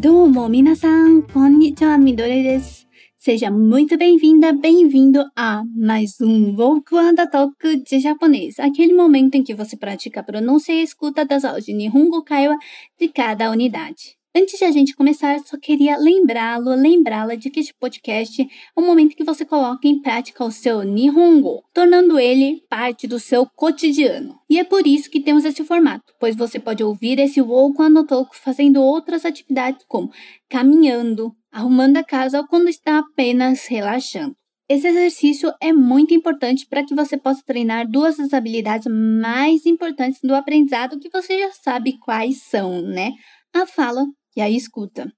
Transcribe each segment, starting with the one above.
Domo, minasan, konnichiwa, Midori desu. Seja muito bem-vinda, bem-vindo a mais um Vokuanda Talk de japonês. Aquele momento em que você pratica a pronúncia e escuta das aulas de Nihongo Kaiwa de cada unidade. Antes de a gente começar, só queria lembrá-lo, lembrá-la de que este podcast é o momento que você coloca em prática o seu Nihongo, tornando ele parte do seu cotidiano. E é por isso que temos esse formato, pois você pode ouvir esse Woku Anotoku fazendo outras atividades como caminhando, arrumando a casa ou quando está apenas relaxando. Esse exercício é muito importante para que você possa treinar duas das habilidades mais importantes do aprendizado que você já sabe quais são, né? A fala e a escuta.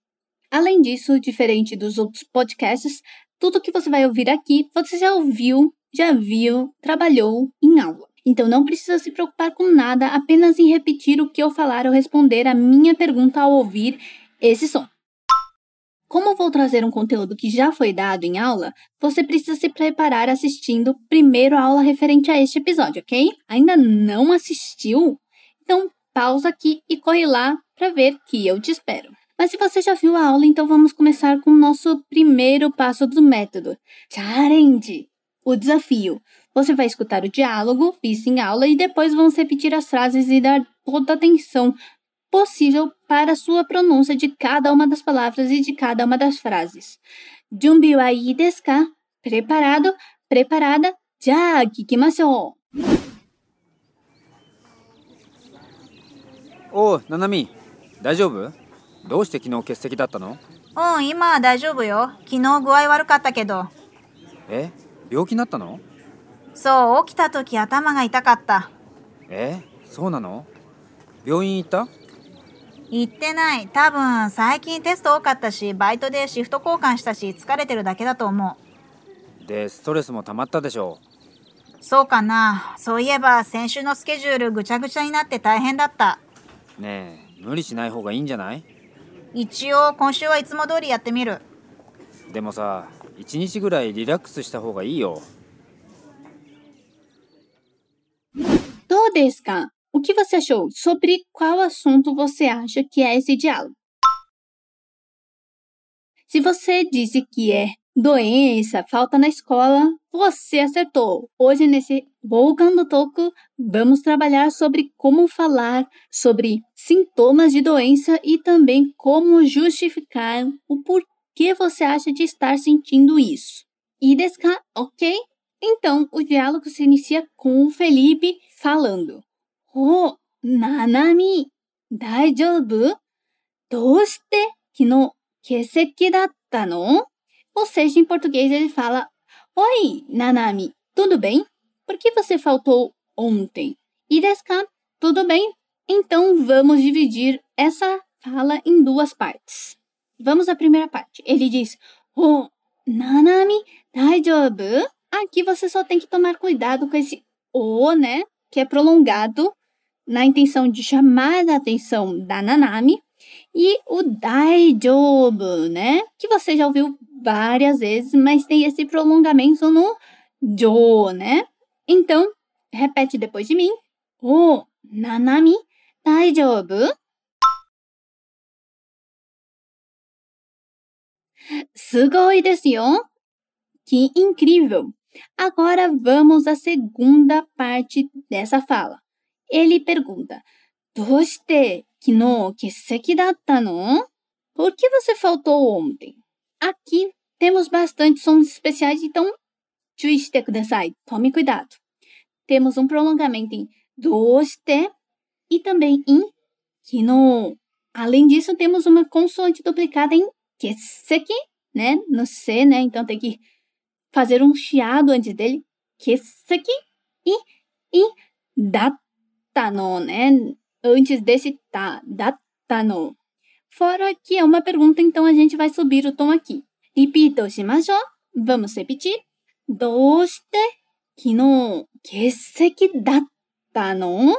Além disso, diferente dos outros podcasts, tudo que você vai ouvir aqui você já ouviu, já viu, trabalhou em aula. Então não precisa se preocupar com nada, apenas em repetir o que eu falar ou responder a minha pergunta ao ouvir esse som. Como vou trazer um conteúdo que já foi dado em aula, você precisa se preparar assistindo primeiro a aula referente a este episódio, ok? Ainda não assistiu? Então pausa aqui e corre lá para ver que eu te espero. Mas se você já viu a aula, então vamos começar com o nosso primeiro passo do método. Challenge! O desafio. Você vai escutar o diálogo visto em aula e depois vamos repetir as frases e dar toda a atenção possível para a sua pronúncia de cada uma das palavras e de cada uma das frases. Junbi wa ii desu? Preparado? Preparada? Já, kikimashou! おう、ななみ、大丈夫？どうして昨日欠席だったの？うん、今は大丈夫よ。昨日具合悪かったけど。え？病気になったの？そう、起きた時頭が痛かった。え？そうなの？病院行った？行ってない。多分、最近テスト多かったし、バイトでシフト交換したし、疲れてるだけだと思で、ストレスも溜まったでしょう。そうかな。そういえば、先週のスケジュールぐちゃぐちゃになって大変だった。う。ねえ、無理しない方がいいんじゃない一応、今週はいつも通りやってみる。でもさ、一日ぐらいリラックスした方がいいよ。Do desu ka? O que você achou? Sobre qual assunto você acha que é esse diálogo? Se você disse que é doença, falta na escola, você acertou! Hoje, nesse Volkan do Toco, vamos trabalhar sobre como falar sobre sintomas de doença e também como justificar o porquê você acha de estar sentindo isso. E desca, ok? Então, o diálogo se inicia com o Felipe falando: Oh, Nanami, daijoubu? Doste kino keseki datta no? Ou seja, em português ele fala: Oi, Nanami, tudo bem? Por que você faltou ontem? E desu ka? Tudo bem? Então vamos dividir essa fala em duas partes. Vamos à primeira parte. Ele diz: Oh, Nanami, daijoubu? Aqui você só tem que tomar cuidado com esse o, né? Que é prolongado na intenção de chamar a atenção da Nanami. E o daijobu, né? Que você já ouviu várias vezes, mas tem esse prolongamento no jo, né? Então, repete depois de mim. O nanami daijobu? Sugoi desu? Que incrível! Agora vamos à segunda parte dessa fala. Ele pergunta: Doste 昨日欠席だったの Por que você faltou ontem? Aqui temos bastante sons especiais, então juiste kudasai, tome cuidado. Temos um prolongamento em どうして e também em 昨日. Além disso, temos uma consoante duplicada em 欠席, né? No C, né? Então tem que fazer um chiado antes dele. 欠席 e em だったの, né? antes desse tá, da tano. Fora que é uma pergunta, então a gente vai subir o tom aqui. Repito shimashou. Vamos repetir. Doste kino kesseki datta no?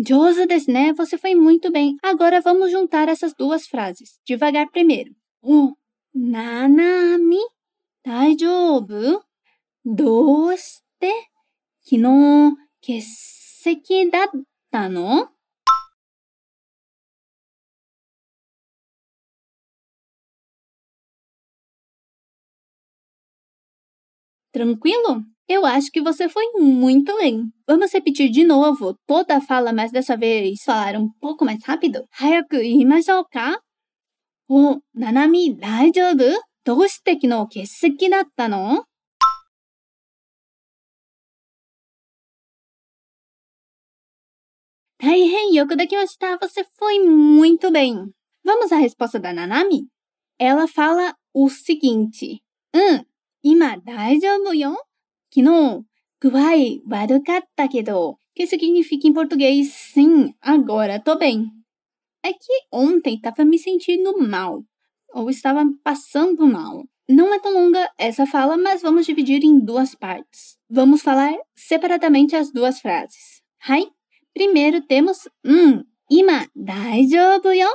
Josa né? você foi muito bem. Agora vamos juntar essas duas frases. Devagar primeiro. O Nanami, daijoubu? どうして昨日欠 石だったの Tranquilo? Eu acho que você foi muito bem. Vamos repetir de novo toda a fala, mas dessa vez falar um pouco mais rápido? 早く言いましょうかお、ななみ大丈夫どうして昨日欠席だったの Taihen Yokudakiyoshita, você foi muito bem. Vamos à resposta da Nanami? Ela fala o seguinte. Um, ima daijoubu yo? Kino, guai warukatta kedo. Que significa em português, sim, agora tô bem. É que ontem tava me sentindo mal. Ou estava passando mal. Não é tão longa essa fala, mas vamos dividir em duas partes. Vamos falar separadamente as duas frases. Hai Primeiro temos hum, ima daijoubu yo.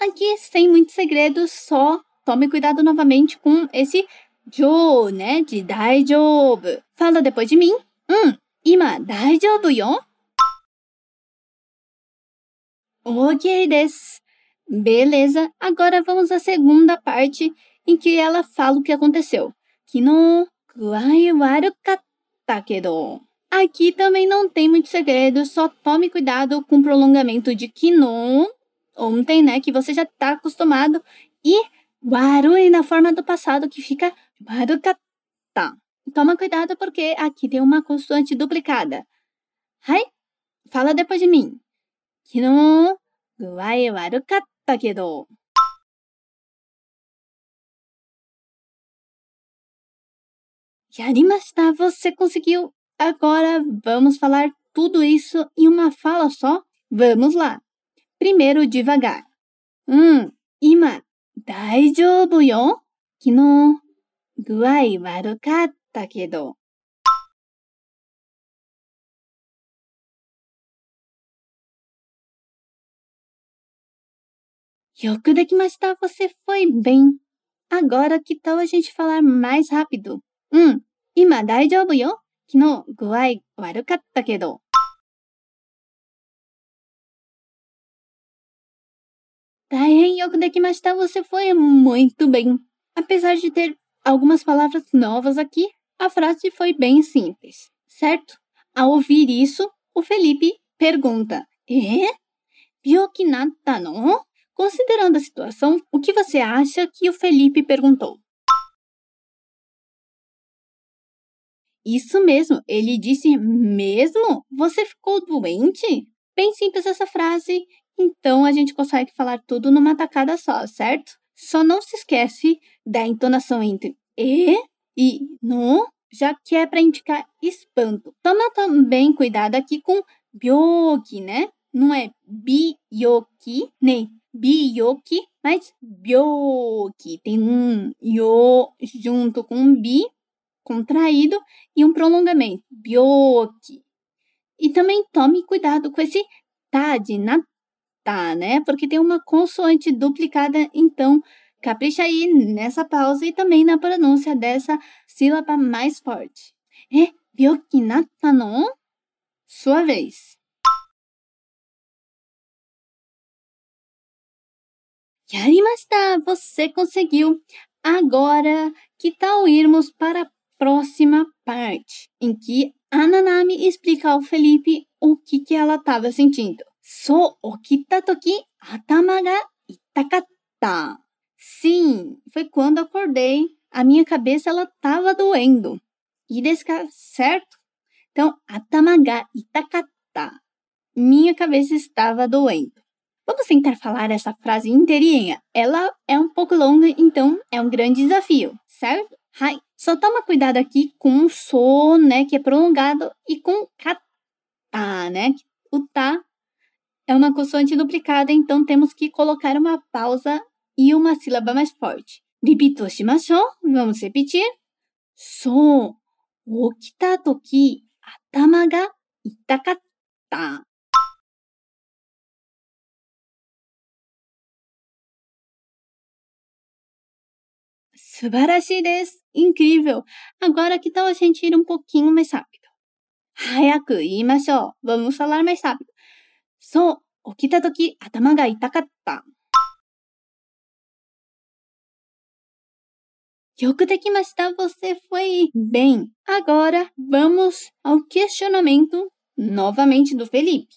Aqui, sem muitos segredos, só tome cuidado novamente com esse jo, né, de daijoubu. Fala depois de mim. Hum, ima daijoubu yo. Ok, desu. Beleza, agora vamos à segunda parte em que ela fala o que aconteceu. Kino guai warukatta kedo. Aqui também não tem muito segredo, só tome cuidado com o prolongamento de kino, ontem, né, que você já está acostumado, e warui na forma do passado, que fica warukatta. Toma cuidado porque aqui tem uma consoante duplicada. Hai, fala depois de mim. Kino guai warukatta kedo. Yarimashita, você conseguiu! Agora vamos falar tudo isso em uma fala só? Vamos lá! Primeiro devagar. Hum, ima, daijoubu yo? Kino, guai warukatta kedo. Yoku dekimashita, você foi bem. Agora, que tal a gente falar mais rápido? Hum, ima daijoubu yo? Kino, guai warukatta kedo. Daien yoku dekimashita, você foi muito bem. Apesar de ter algumas palavras novas aqui, a frase foi bem simples, certo? Ao ouvir isso, o Felipe pergunta: É? Byoki natta no? Considerando a situação, o que você acha que o Felipe perguntou? Isso mesmo, ele disse mesmo? Você ficou doente? Bem simples essa frase, então a gente consegue falar tudo numa tacada só, certo? Só não se esquece da entonação entre e e no, já que é para indicar espanto. Toma também cuidado aqui com byoki, né? Não é biyoki, nem biyoki, mas byoki. Tem um yo junto com bi contraído e um prolongamento, byoki. E também tome cuidado com esse tá de nata, né? Porque tem uma consoante duplicada, então capricha aí nessa pausa e também na pronúncia dessa sílaba mais forte. É byoki nata no? Sua vez. Yarimashita! Você conseguiu! Agora, que tal irmos para a próxima parte, em que a Nanami explica ao Felipe o que, que ela estava sentindo. So okita toki atama ga itakatta. Sim, foi quando acordei. A minha cabeça ela estava doendo. E desca, certo? Então, atama ga itakatta. Minha cabeça estava doendo. Vamos tentar falar essa frase inteirinha. Ela é um pouco longa, então é um grande desafio, certo? Hai. Só toma cuidado aqui com o so, né, que é prolongado, e com kata, né? O ta é uma consoante duplicada, então temos que colocar uma pausa e uma sílaba mais forte. Ripito shimashou. Vamos repetir. So, okita toki, atama ga itakatta. Subarashi desu. Incrível! Agora que tal a gente ir um pouquinho mais rápido? 早く言いましょう。Vamos falar mais rápido. そう、起きたとき頭が痛かった。よくできました. Você foi bem. Agora, vamos ao questionamento novamente do Felipe.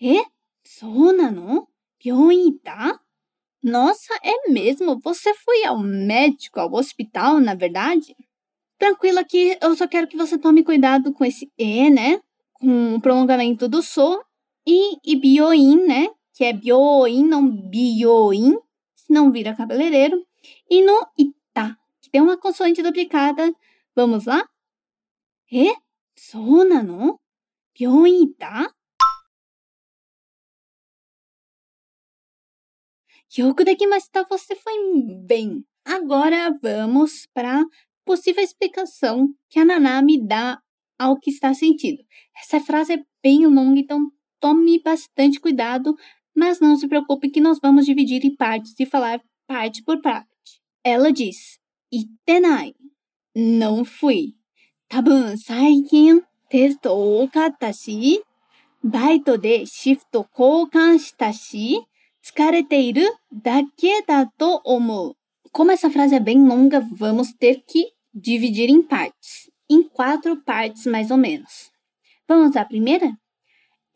えそうなの病院行った Nossa, é mesmo? Você foi ao médico, ao hospital, na verdade? Tranquilo aqui, eu só quero que você tome cuidado com esse E, né? Com o prolongamento do So. E, e bioin, né? Que é bioin, não bioin. Senão vira cabeleireiro. E no ita, que tem uma consoante duplicada. Vamos lá? E? そうなの病院行った よくできました. Você foi bem. Agora vamos para possível explicação que a Naná me dá ao que está sentindo. Essa frase é bem longa, então tome bastante cuidado, mas não se preocupe que nós vamos dividir em partes e falar parte por parte. Ela diz: Itenai. Não fui. 多分最近テスト多かったし、バイトでシフト交換したし、 疲れているだけだと思う。Como essa frase é bem longa, vamos ter que dividir em partes. Em quatro partes, mais ou menos. Vamos à primeira?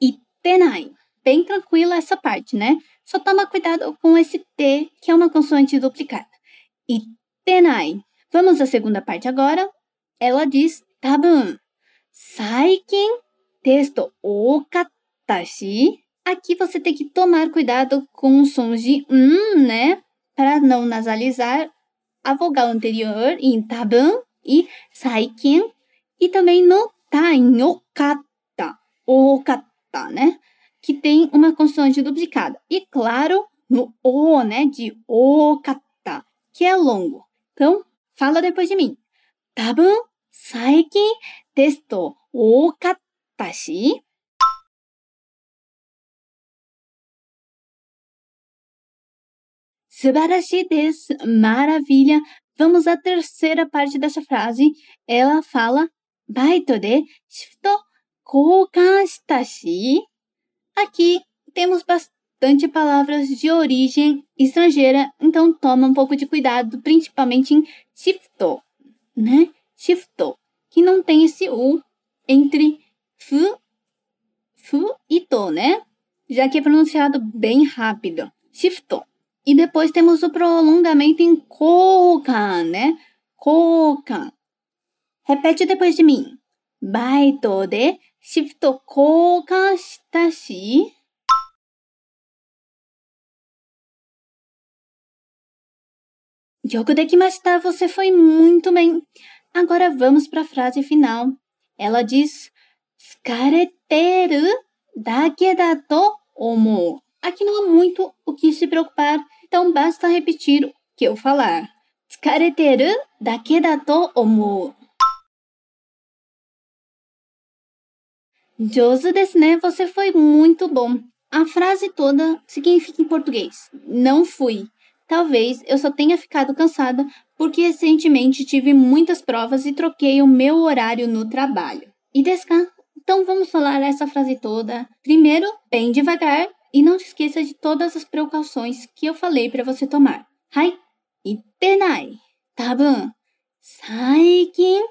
Itenai. Bem tranquila essa parte, né? Só toma cuidado com esse T, que é uma consoante duplicada. Itenai. Vamos à segunda parte agora. Ela diz tabun. Saikin testo okatashi. Aqui você tem que tomar cuidado com os sons de um, né? Para não nasalizar a vogal anterior em tabun e saikin. E também no ta em okata. Okata, né? Que tem uma consoante duplicada. E claro, no o, né? De okata, que é longo. Então, fala depois de mim. Tabun, saikin, testo, okata Subarashi desu. Maravilha. Vamos à terceira parte dessa frase. Ela fala baito de shifto koukan. Aqui temos bastante palavras de origem estrangeira, então toma um pouco de cuidado, principalmente em shifto, né? Shifto, que não tem esse u entre fu, fu e to, né? Já que é pronunciado bem rápido. Shifto. E depois temos o prolongamento em koukan, né? Koukan. Repete depois de mim. Baito de shifto koukan shita shi. Yoku dekimashita, você foi muito bem. Agora vamos para a frase final. Ela diz: Tsukareteru dake da to omou. Aqui não há muito o que se preocupar, então basta repetir o que eu falar. Tsukareteru dake da to omou. Josu desu né? Você foi muito bom. A frase toda significa em português: Não fui. Talvez eu só tenha ficado cansada porque recentemente tive muitas provas e troquei o meu horário no trabalho. E desca, então vamos falar essa frase toda. Primeiro, bem devagar e não se esqueça de todas as precauções que eu falei para você tomar. Hai, itenai, tabun, tá saikin,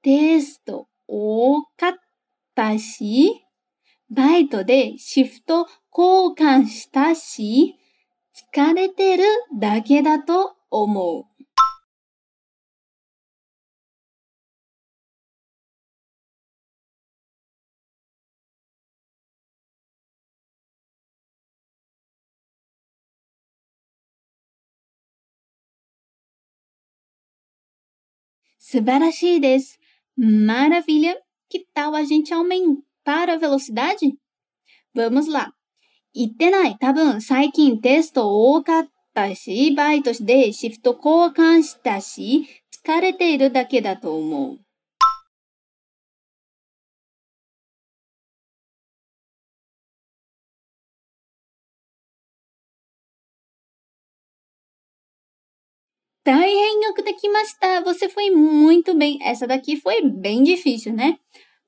testo, okatta shi, baito de shift koukan shita shi, tsukarete ru dake da to omou. だと思う。素晴らしいです。Maravilha! Que tal a gente aumentar a velocidade? Vamos lá! 言ってない。多分最近テスト多かったし、バイトでシフト交換したし、疲れているだけだと思う。 大変よくできました. Você foi muito bem. Essa daqui foi bem difícil, né?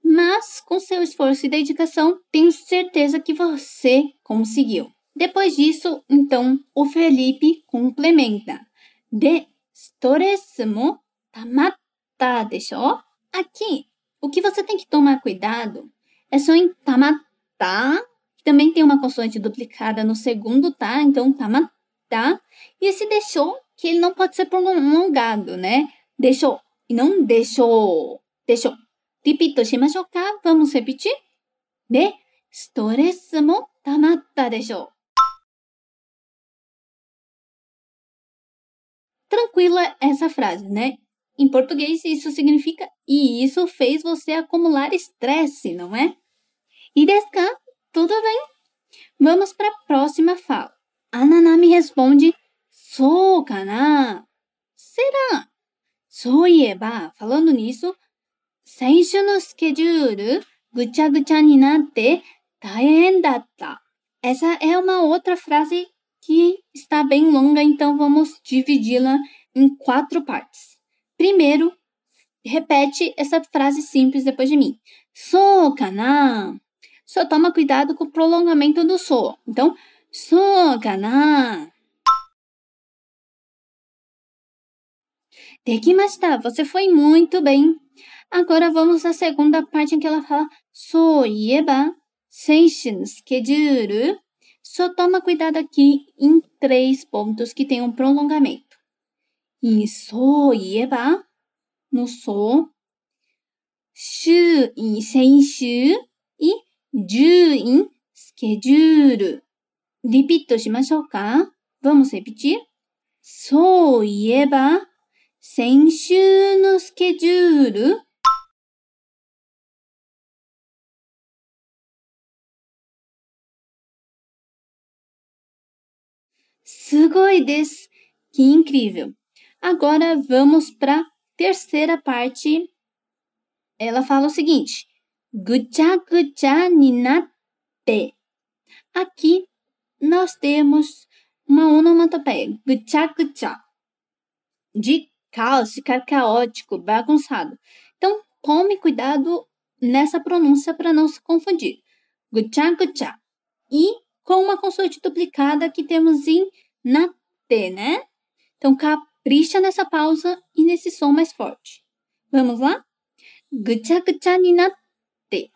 mas com seu esforço e dedicação, tenho certeza que você conseguiu. Depois disso, então, o Felipe complementa. De stress mo tamatta desho? Aqui, o que você tem que tomar cuidado é só em tamatta, que também tem uma consoante duplicada no segundo tá, então tamatta. E esse deixou, que ele não pode ser prolongado, né? Deixou, não deixou, deixou. Repito, shimashou ka? Vamos repetir? De stress mo tamatta desho? tranquila essa frase, né? Em português, isso significa e isso fez você acumular estresse, não é? E descan, tudo bem? Vamos para a próxima fala. A Naná me responde: Sou kana? Será? Soieba, falando nisso, 先週のスケジュールぐちゃぐちゃになって大変だった。Essa é uma outra frase que está bem longa, então vamos dividi-la em quatro partes. Primeiro, repete essa frase simples depois de mim. Sou kana. Só toma cuidado com o prolongamento do so. Então, sou kana. Dekimashita, você foi muito bem. Agora vamos à segunda parte em que ela fala soieba, senshi no schedule só toma cuidado aqui em três pontos que tem um prolongamento. Em so ieba, no so, shu em senshu e ju em schedule. Repito しましょうか Vamos repetir? そういえば、 先週のスケジュールすごいです Que incrível! Agora vamos para a terceira parte. Ela fala o seguinte: Gucha gucha ninate. Aqui nós temos uma onomatopeia, gucha gucha, de caos, ficar caótico, bagunçado. Então, tome cuidado nessa pronúncia para não se confundir. Gucha gucha. E com uma consoante duplicada que temos em na T, né? Então, capricha nessa pausa e nesse som mais forte. Vamos lá? Gucha gucha ni natte.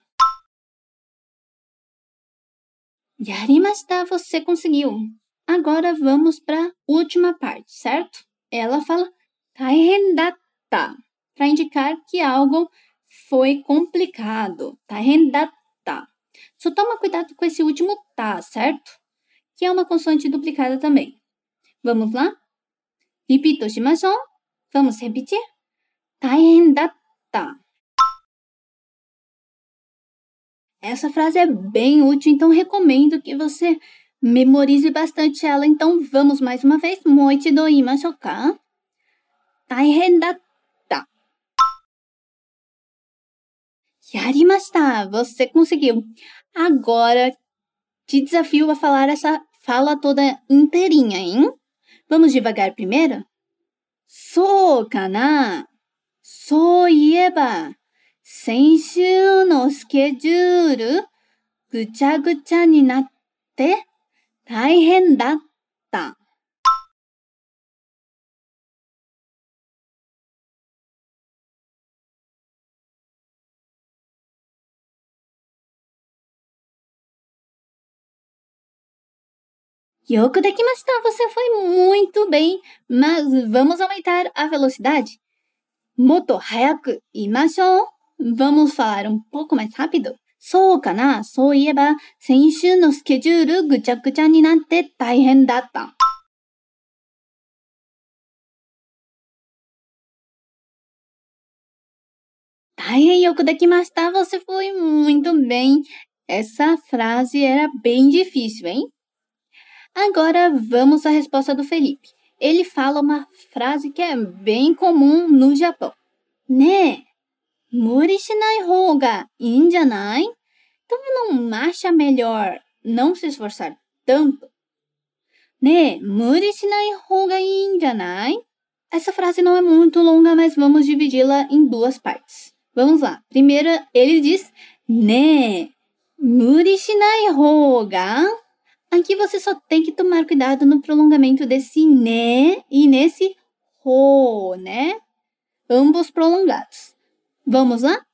Yarimashita, você conseguiu. Agora vamos para a última parte, certo? Ela fala taihen datta, para indicar que algo foi complicado. Taihen datta. Só toma cuidado com esse último tá, certo? Que é uma consoante duplicada também. Vamos lá? Repito shimashou. Vamos repetir? 大変だった. Essa frase é bem útil, então recomendo que você memorize bastante ela. Então vamos mais uma vez. Moichido imashou ka? 大変だった. Yarimashita! Você conseguiu! Agora te desafio a falar essa fala toda inteirinha, hein? Vamos devagar primeiro? So kana? So ieba, 先週のスケジュールぐちゃぐちゃになって大変だった。 Yoko dekimashita, você foi muito bem, mas vamos aumentar a velocidade? Moto hayaku imashou. Vamos falar um pouco mais rápido? そうかなそういえば、先週のスケジュールぐちゃぐちゃになって大変だった。大変よくできました。Você foi muito bem. Essa frase era bem difícil, hein? Agora vamos à resposta do Felipe. Ele fala uma frase que é bem comum no Japão. Né? Muri shinai hou ga in janai? Então não acha melhor não se esforçar tanto? Né? Muri shinai hou ga in janai? Essa frase não é muito longa, mas vamos dividi-la em duas partes. Vamos lá. Primeiro, ele diz né. Muri shinai hoga. Aqui você só tem que tomar cuidado no prolongamento desse né e nesse ho, né? Ambos prolongados. Vamos lá?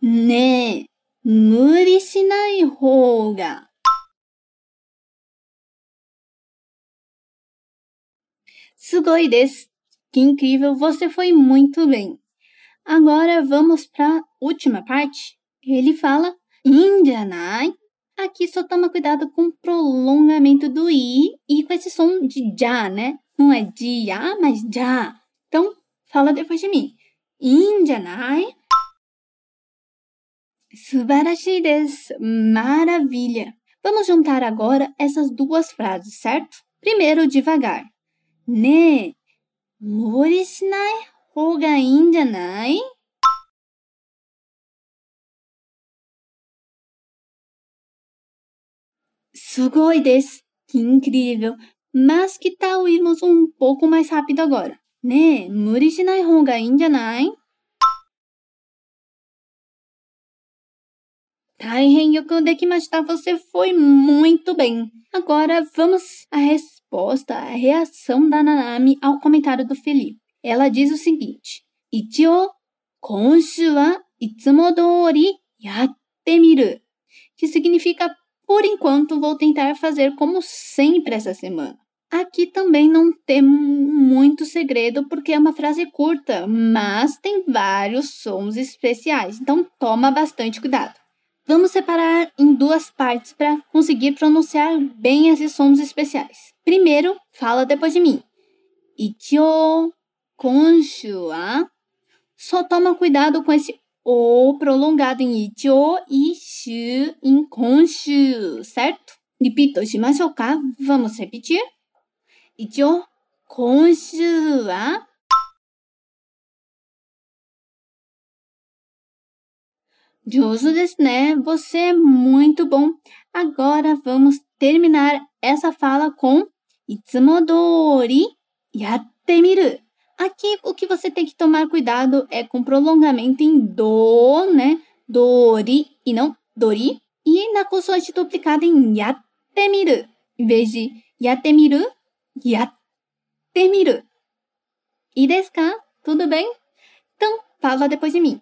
Né. Muri shinai hoga. Sugoi desu. Que incrível, você foi muito bem. Agora vamos para a última parte. Ele fala injanai. Aqui só toma cuidado com o prolongamento do i e com esse som de já, né? Não é de ya, mas já. Então, fala depois de mim. Injanai. Subarashii desu. Maravilha. Vamos juntar agora essas duas frases, certo? Primeiro, devagar. Ne, mori shinai hou Que incrível. Mas que tal irmos um pouco mais rápido agora? Dekimashita. Você foi muito bem. Agora vamos à resposta, à reação da Nanami ao comentário do Felipe. Ela diz o seguinte: Ichio, konshu wa itsumo dori yatte miru. Que significa, por enquanto, vou tentar fazer como sempre essa semana. Aqui também não tem muito segredo porque é uma frase curta, mas tem vários sons especiais, então toma bastante cuidado. Vamos separar em duas partes para conseguir pronunciar bem esses sons especiais. Primeiro, fala depois de mim. Ichio, konshu. Só toma cuidado com esse o prolongado em ichio e shu em konshu, certo? Repito, shimashou ka? Vamos repetir? Ichio, konshu wa. Justo desu né? Você é muito bom. Agora vamos terminar essa fala com Itsumodori yatte miru. Aqui o que você tem que tomar cuidado é com prolongamento em do, né? Dori e não dori. E na consoante duplicada em yatte miru. Em vez de yatte miru, yatte miru. E desu ka? Tudo bem? Então, fala depois de mim.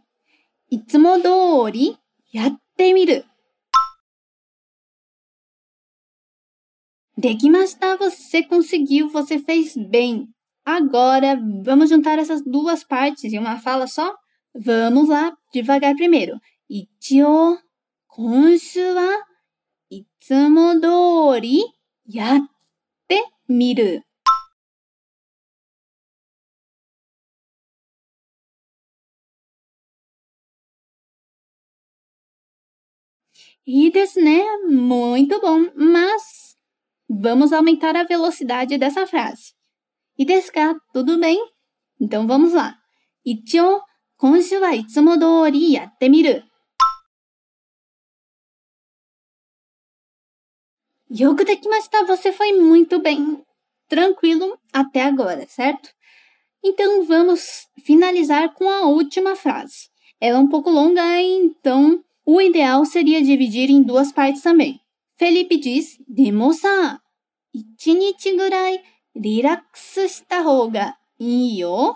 いつも通りやってみる。De que mais tá? Você conseguiu, você fez bem. Agora, vamos juntar essas duas partes em uma fala só? Vamos lá, devagar primeiro. Ichio, konshu wa, itsumo dori, yatte miru. E desu, né? Muito bom, mas vamos aumentar a velocidade dessa frase. E desu ka? Tudo bem? Então vamos lá. Ichio, konshu wa itsumo dori yatte miru. Yoku dekimashita, você foi muito bem. Tranquilo até agora, certo? Então vamos finalizar com a última frase. Ela é um pouco longa, então o ideal seria dividir em duas partes também. Felipe diz: Demo-san, ichinichi gurai riraksu shita hoga ii yo?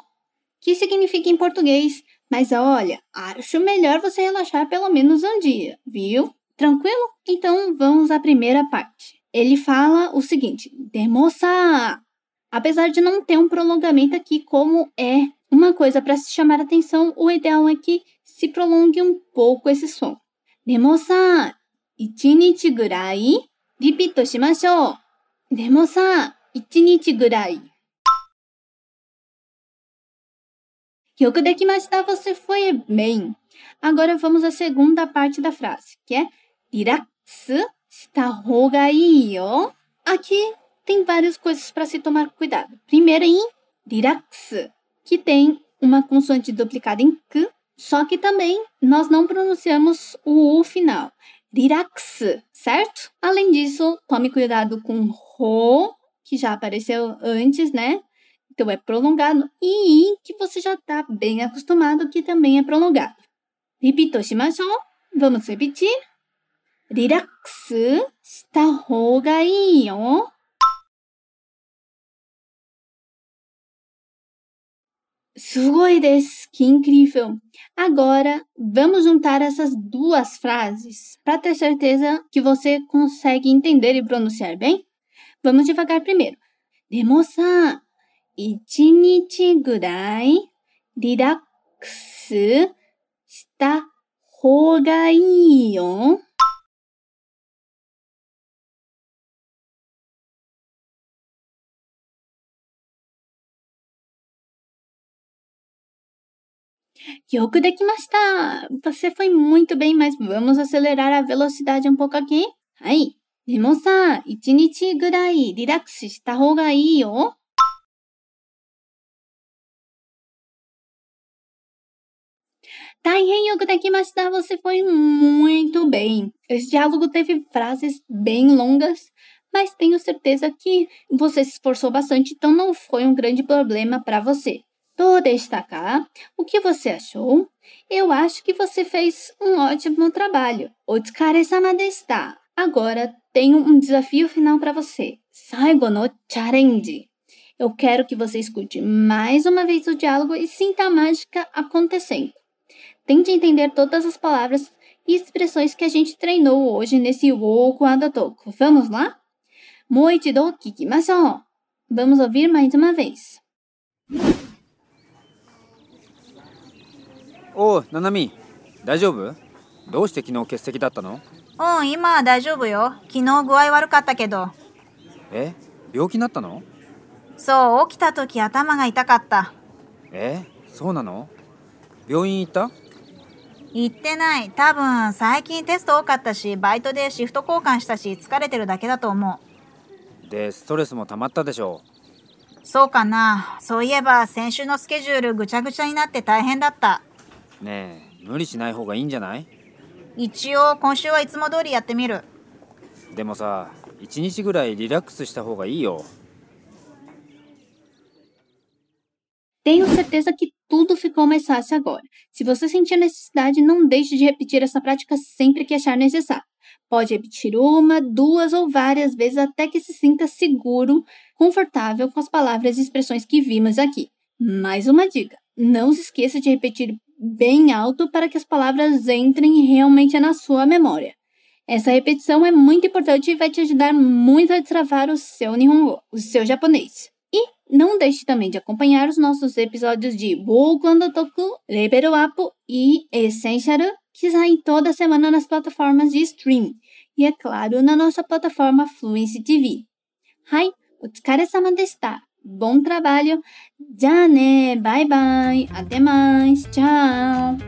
Que significa em português: Mas olha, acho melhor você relaxar pelo menos um dia, viu? Tranquilo? Então vamos à primeira parte. Ele fala o seguinte: Demo-san. Apesar de não ter um prolongamento aqui, como é uma coisa para se chamar a atenção, o ideal é que se prolongue um pouco esse som. Demo-san, 一日ぐらいリピートしましょう。でもさ、 一日ぐらい。よくできました。Você foi bem. Agora vamos à segunda parte da frase, que é リラックスした方がいいよ。Aqui tem várias coisas para se tomar cuidado. Primeiro em リラックス, que tem uma consoante duplicada em k, só que também nós não pronunciamos o U final. Relax, certo? Além disso, tome cuidado com ro, que já apareceu antes, né? Então é prolongado. E que você já está bem acostumado, que também é prolongado. Repito, shimashou. Vamos repetir. Relax está roga yo. Sugoi. Que incrível! Agora, vamos juntar essas duas frases para ter certeza que você consegue entender e pronunciar bem. Vamos devagar primeiro. でもさ、一日ぐらいリラックスした方がいいよ。Yoku dekimashita! Você foi muito bem, mas vamos acelerar a velocidade um pouco aqui. Aí. でもさ、一日ぐらいリラックスした方がいいよ。Taihen Yoku dekimashita! Você foi muito bem. Esse diálogo teve frases bem longas, mas tenho certeza que você se esforçou bastante, então não foi um grande problema para você. Vou destacar o que você achou. Eu acho que você fez um ótimo trabalho. Otsukare-sama deshita. Agora tenho um desafio final para você. Saigo no challenge. Eu quero que você escute mais uma vez o diálogo e sinta a mágica acontecendo. Tente entender todas as palavras e expressões que a gente treinou hoje nesse Woku Adatoku. Vamos lá? Moichido kikimashou. Vamos ouvir mais uma vez. おおななみ大丈夫どうして昨日欠席だったの うん、今は大丈夫よ。昨日具合悪かったけど。え？病気になったの？そう、起きた時頭が痛かった。え？そうなの？病院行った？行ってない。多分、最近テスト多かったし、バイトでシフト交換したし、疲れてるだけだと思でストレスも溜まったでしょう？そうかな。そういえば、先週のスケジュールぐちゃぐちゃになって大変だった。うねえ無理しない方がいいんじゃない？一応、今週はいつも通りやってみる。でもさ一日ぐらいリラックスした方がいいよ Tenho certeza que tudo ficou mais fácil agora. Se você sentir necessidade, não deixe de repetir essa prática sempre que achar necessário. Pode repetir uma, duas ou várias vezes até que se sinta seguro, confortável com as palavras e expressões que vimos aqui. Mais uma dica: não se esqueça de repetir bem alto para que as palavras entrem realmente na sua memória. Essa repetição é muito importante e vai te ajudar muito a destravar o seu Nihongo, o seu japonês. E não deixe também de acompanhar os nossos episódios de Boku Toku, Level Up e Essential, que saem toda semana nas plataformas de stream. E é claro, na nossa plataforma Fluency TV. Hai, otsukare-sama deshita. Bom trabalho. Já né, bye bye. Até mais. Tchau.